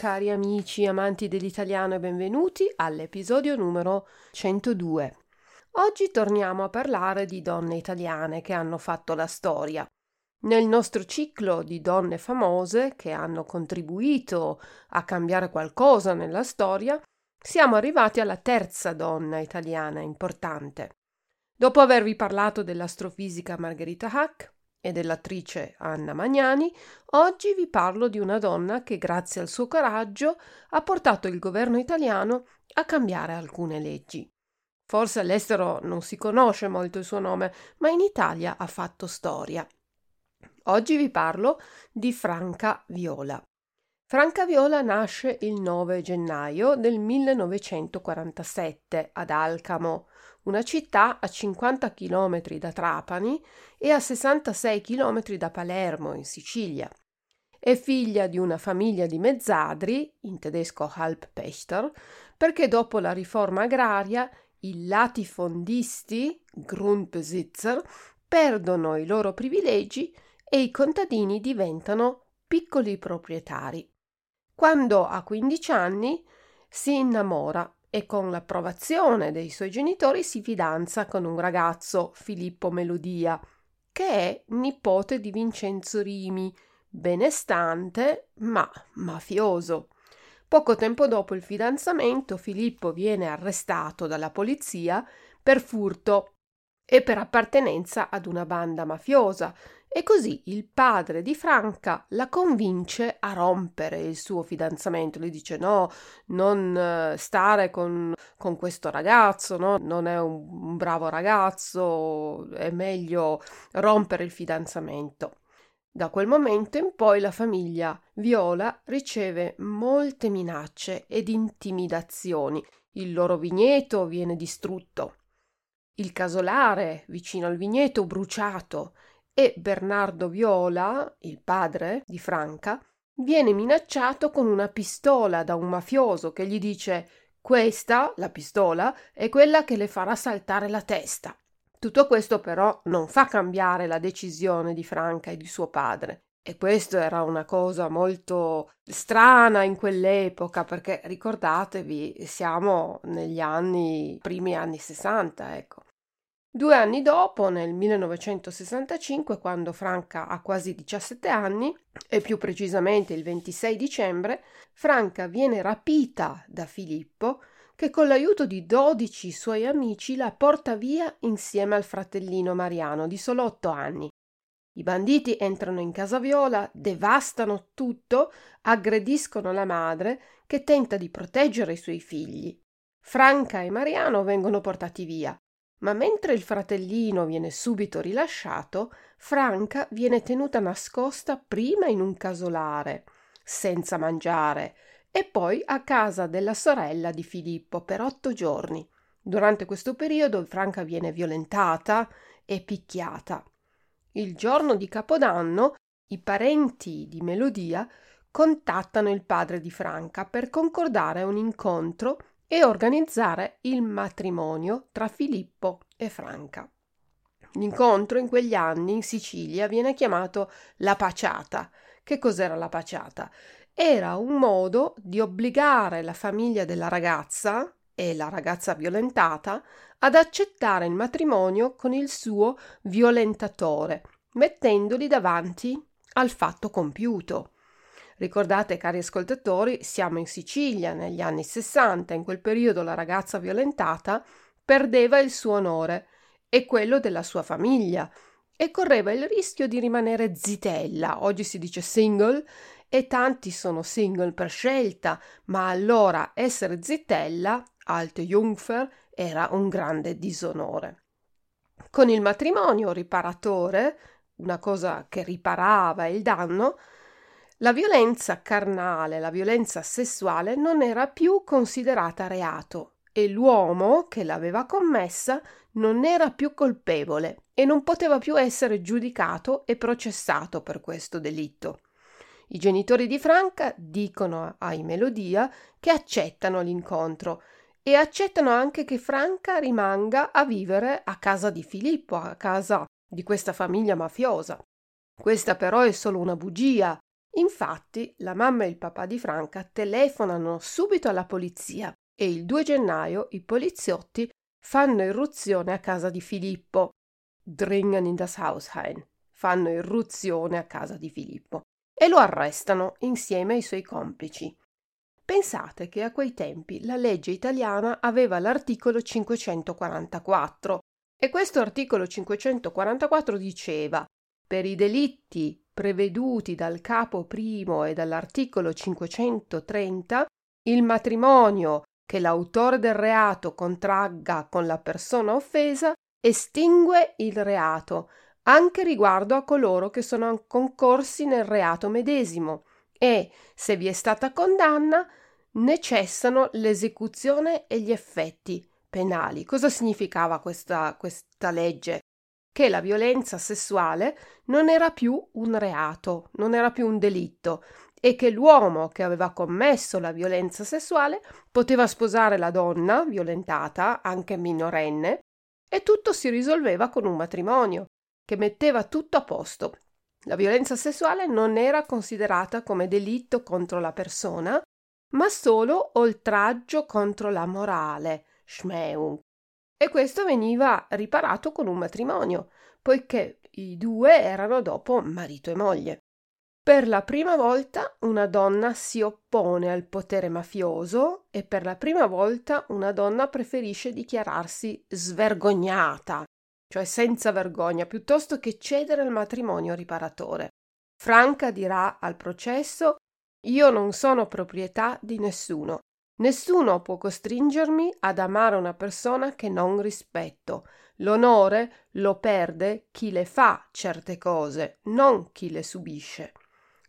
Cari amici amanti dell'italiano e benvenuti all'episodio numero 102. Oggi torniamo a parlare di donne italiane che hanno fatto la storia. Nel nostro ciclo di donne famose che hanno contribuito a cambiare qualcosa nella storia, siamo arrivati alla terza donna italiana importante. Dopo avervi parlato dell'astrofisica Margherita Hack, e dell'attrice Anna Magnani, oggi vi parlo di una donna che grazie al suo coraggio ha portato il governo italiano a cambiare alcune leggi. Forse all'estero non si conosce molto il suo nome, ma in Italia ha fatto storia. Oggi vi parlo di Franca Viola. Franca Viola nasce il 9 gennaio del 1947 ad Alcamo, una città a 50 km da Trapani e a 66 km da Palermo, in Sicilia. È figlia di una famiglia di mezzadri, in tedesco Halbpächter, perché dopo la riforma agraria i latifondisti, Grundbesitzer, perdono i loro privilegi e i contadini diventano piccoli proprietari. Quando ha 15 anni si innamora e con l'approvazione dei suoi genitori si fidanza con un ragazzo, Filippo Melodia, che è nipote di Vincenzo Rimi, benestante ma mafioso. Poco tempo dopo il fidanzamento Filippo viene arrestato dalla polizia per furto e per appartenenza ad una banda mafiosa e così il padre di Franca la convince a rompere il suo fidanzamento. Le dice: No, non eh, stare con, con questo ragazzo, no? non è un, un bravo ragazzo, è meglio rompere il fidanzamento. Da quel momento in poi la famiglia Viola riceve molte minacce ed intimidazioni. Il loro vigneto viene distrutto. Il casolare vicino al vigneto bruciato e Bernardo Viola, il padre di Franca, viene minacciato con una pistola da un mafioso che gli dice questa, la pistola, è quella che le farà saltare la testa. Tutto questo però non fa cambiare la decisione di Franca e di suo padre. E questo era una cosa molto strana in quell'epoca, perché ricordatevi, siamo negli anni, primi anni 60, ecco. Due anni dopo, nel 1965, quando Franca ha quasi 17 anni, e più precisamente il 26 dicembre, Franca viene rapita da Filippo, che con l'aiuto di 12 suoi amici la porta via insieme al fratellino Mariano di solo 8 anni. I banditi entrano in casa Viola, devastano tutto, aggrediscono la madre che tenta di proteggere i suoi figli. Franca e Mariano vengono portati via. Ma mentre il fratellino viene subito rilasciato, Franca viene tenuta nascosta prima in un casolare, senza mangiare, e poi a casa della sorella di Filippo per otto giorni. Durante questo periodo Franca viene violentata e picchiata. Il giorno di Capodanno i parenti di Melodia contattano il padre di Franca per concordare un incontro e organizzare il matrimonio tra Filippo e Franca. L'incontro in quegli anni in Sicilia viene chiamato la paciata. Che cos'era la paciata? Era un modo di obbligare la famiglia della ragazza e la ragazza violentata ad accettare il matrimonio con il suo violentatore, mettendoli davanti al fatto compiuto. Ricordate, cari ascoltatori, siamo in Sicilia negli anni 60, in quel periodo la ragazza violentata perdeva il suo onore e quello della sua famiglia e correva il rischio di rimanere zitella. Oggi si dice single e tanti sono single per scelta, ma allora essere zitella, alte Jungfer, era un grande disonore. Con il matrimonio riparatore, una cosa che riparava il danno, la violenza carnale, la violenza sessuale non era più considerata reato e l'uomo che l'aveva commessa non era più colpevole e non poteva più essere giudicato e processato per questo delitto. I genitori di Franca dicono ai Melodia che accettano l'incontro e accettano anche che Franca rimanga a vivere a casa di Filippo, a casa di questa famiglia mafiosa. Questa però è solo una bugia, Infatti, la mamma e il papà di Franca telefonano subito alla polizia e il 2 gennaio i poliziotti fanno irruzione a casa di Filippo. Dringen in das Haus ein. Fanno irruzione a casa di Filippo e lo arrestano insieme ai suoi complici. Pensate che a quei tempi la legge italiana aveva l'articolo 544 e questo articolo 544 diceva per i delitti preveduti dal capo primo e dall'articolo 530 il matrimonio che l'autore del reato contragga con la persona offesa estingue il reato anche riguardo a coloro che sono concorsi nel reato medesimo e, se vi è stata condanna, ne cessano l'esecuzione e gli effetti penali. Cosa significava questa, questa legge? Che la violenza sessuale non era più un reato, non era più un delitto e che l'uomo che aveva commesso la violenza sessuale poteva sposare la donna violentata, anche minorenne, e tutto si risolveva con un matrimonio che metteva tutto a posto. La violenza sessuale non era considerata come delitto contro la persona, ma solo oltraggio contro la morale, Schmeung. E questo veniva riparato con un matrimonio, poiché i due erano dopo marito e moglie. Per la prima volta una donna si oppone al potere mafioso e per la prima volta una donna preferisce dichiararsi svergognata, cioè senza vergogna, piuttosto che cedere al matrimonio riparatore. Franca dirà al processo io non sono proprietà di nessuno. Nessuno può costringermi ad amare una persona che non rispetto. L'onore lo perde chi le fa certe cose, non chi le subisce.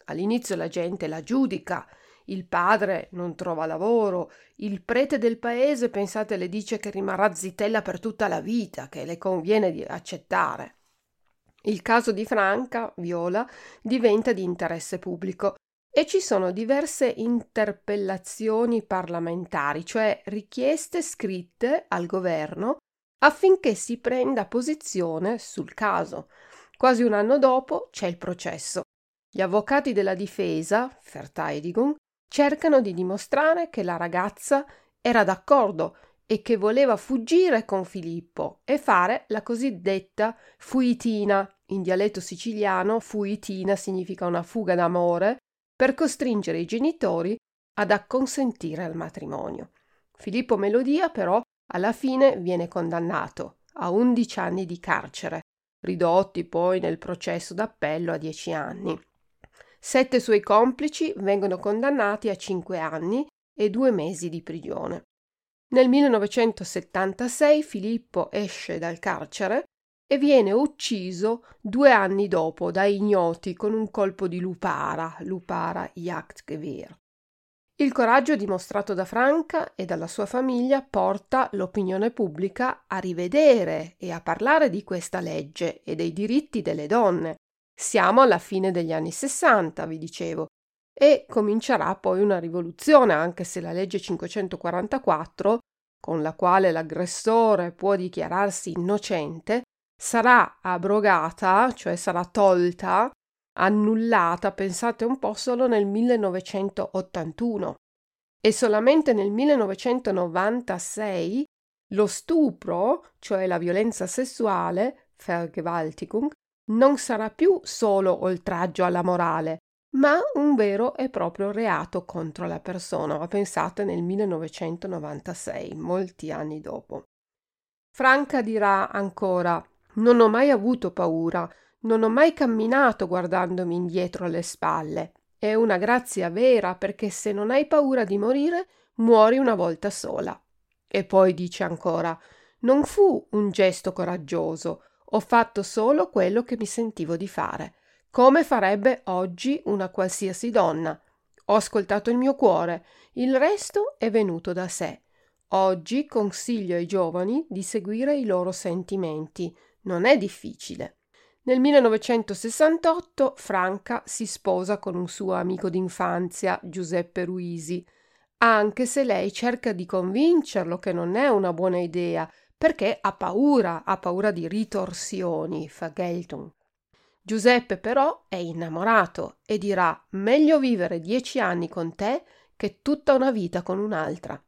All'inizio la gente la giudica, il padre non trova lavoro, il prete del paese, pensate, le dice che rimarrà zitella per tutta la vita, che le conviene di accettare. Il caso di Franca, Viola, diventa di interesse pubblico e ci sono diverse interpellazioni parlamentari, cioè richieste scritte al governo affinché si prenda posizione sul caso. Quasi un anno dopo c'è il processo. Gli avvocati della difesa, Verteidigung, cercano di dimostrare che la ragazza era d'accordo e che voleva fuggire con Filippo e fare la cosiddetta fuitina. In dialetto siciliano fuitina significa una fuga d'amore per costringere i genitori ad acconsentire al matrimonio. Filippo Melodia però alla fine viene condannato a 11 anni di carcere, ridotti poi nel processo d'appello a 10 anni. Sette suoi complici vengono condannati a 5 anni e due mesi di prigione. Nel 1976 Filippo esce dal carcere e viene ucciso due anni dopo da ignoti con un colpo di lupara, lupara Jagdgewehr. Il coraggio dimostrato da Franca e dalla sua famiglia porta l'opinione pubblica a rivedere e a parlare di questa legge e dei diritti delle donne. Siamo alla fine degli anni Sessanta, vi dicevo, e comincerà poi una rivoluzione, anche se la legge 544, con la quale l'aggressore può dichiararsi innocente, sarà abrogata, cioè sarà tolta, annullata, pensate un po', solo nel 1981 e solamente nel 1996 lo stupro, cioè la violenza sessuale, Vergewaltigung, non sarà più solo oltraggio alla morale, ma un vero e proprio reato contro la persona. Ma pensate nel 1996, molti anni dopo. Franca dirà ancora non ho mai avuto paura, non ho mai camminato guardandomi indietro alle spalle. È una grazia vera perché se non hai paura di morire, muori una volta sola. E poi dice ancora non fu un gesto coraggioso, ho fatto solo quello che mi sentivo di fare, come farebbe oggi una qualsiasi donna. Ho ascoltato il mio cuore, il resto è venuto da sé. Oggi consiglio ai giovani di seguire i loro sentimenti, non è difficile. Nel 1968 Franca si sposa con un suo amico d'infanzia, Giuseppe Ruisi, anche se lei cerca di convincerlo che non è una buona idea, perché ha paura, ha paura di ritorsioni, Vergeltung. Giuseppe però è innamorato e dirà meglio vivere dieci anni con te che tutta una vita con un'altra.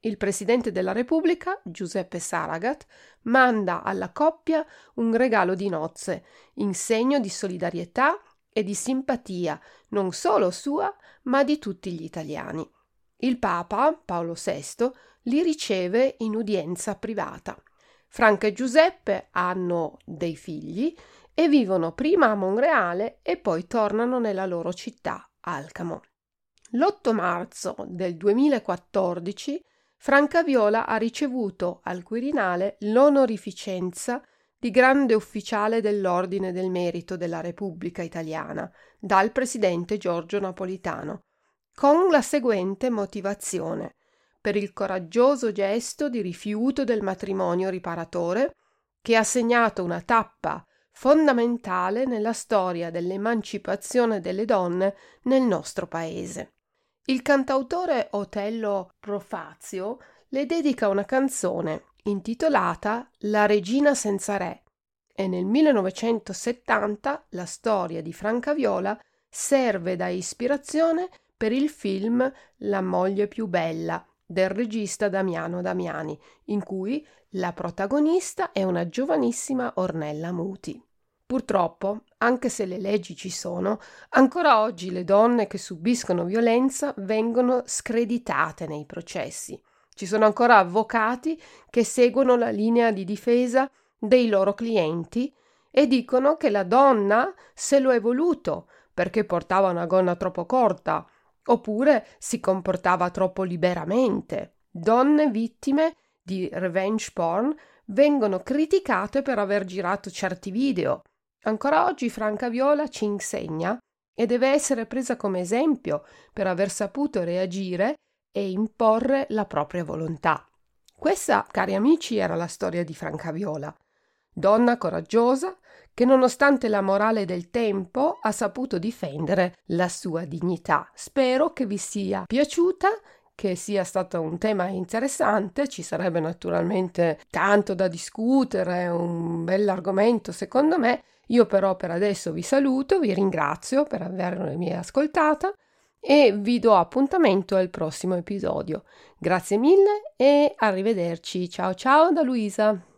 Il presidente della Repubblica, Giuseppe Saragat, manda alla coppia un regalo di nozze, in segno di solidarietà e di simpatia, non solo sua, ma di tutti gli italiani. Il Papa, Paolo VI, li riceve in udienza privata. Franca e Giuseppe hanno dei figli e vivono prima a Monreale e poi tornano nella loro città, Alcamo. L'8 marzo del 2014 Francaviola ha ricevuto al Quirinale l'onorificenza di grande ufficiale dell'Ordine del Merito della Repubblica Italiana dal presidente Giorgio Napolitano, con la seguente motivazione per il coraggioso gesto di rifiuto del matrimonio riparatore che ha segnato una tappa fondamentale nella storia dell'emancipazione delle donne nel nostro paese. Il cantautore Otello Profazio le dedica una canzone intitolata La regina senza re e nel 1970 la storia di Francaviola serve da ispirazione per il film La moglie più bella del regista Damiano Damiani, in cui la protagonista è una giovanissima Ornella Muti. Purtroppo, anche se le leggi ci sono, ancora oggi le donne che subiscono violenza vengono screditate nei processi. Ci sono ancora avvocati che seguono la linea di difesa dei loro clienti e dicono che la donna se lo è voluto perché portava una gonna troppo corta oppure si comportava troppo liberamente. Donne vittime di revenge porn vengono criticate per aver girato certi video Ancora oggi Franca Viola ci insegna e deve essere presa come esempio per aver saputo reagire e imporre la propria volontà. Questa, cari amici, era la storia di Franca Viola, donna coraggiosa che nonostante la morale del tempo ha saputo difendere la sua dignità. Spero che vi sia piaciuta che sia stato un tema interessante, ci sarebbe naturalmente tanto da discutere, un bell'argomento secondo me, io però per adesso vi saluto, vi ringrazio per avermi ascoltata e vi do appuntamento al prossimo episodio. Grazie mille e arrivederci. Ciao ciao da Luisa.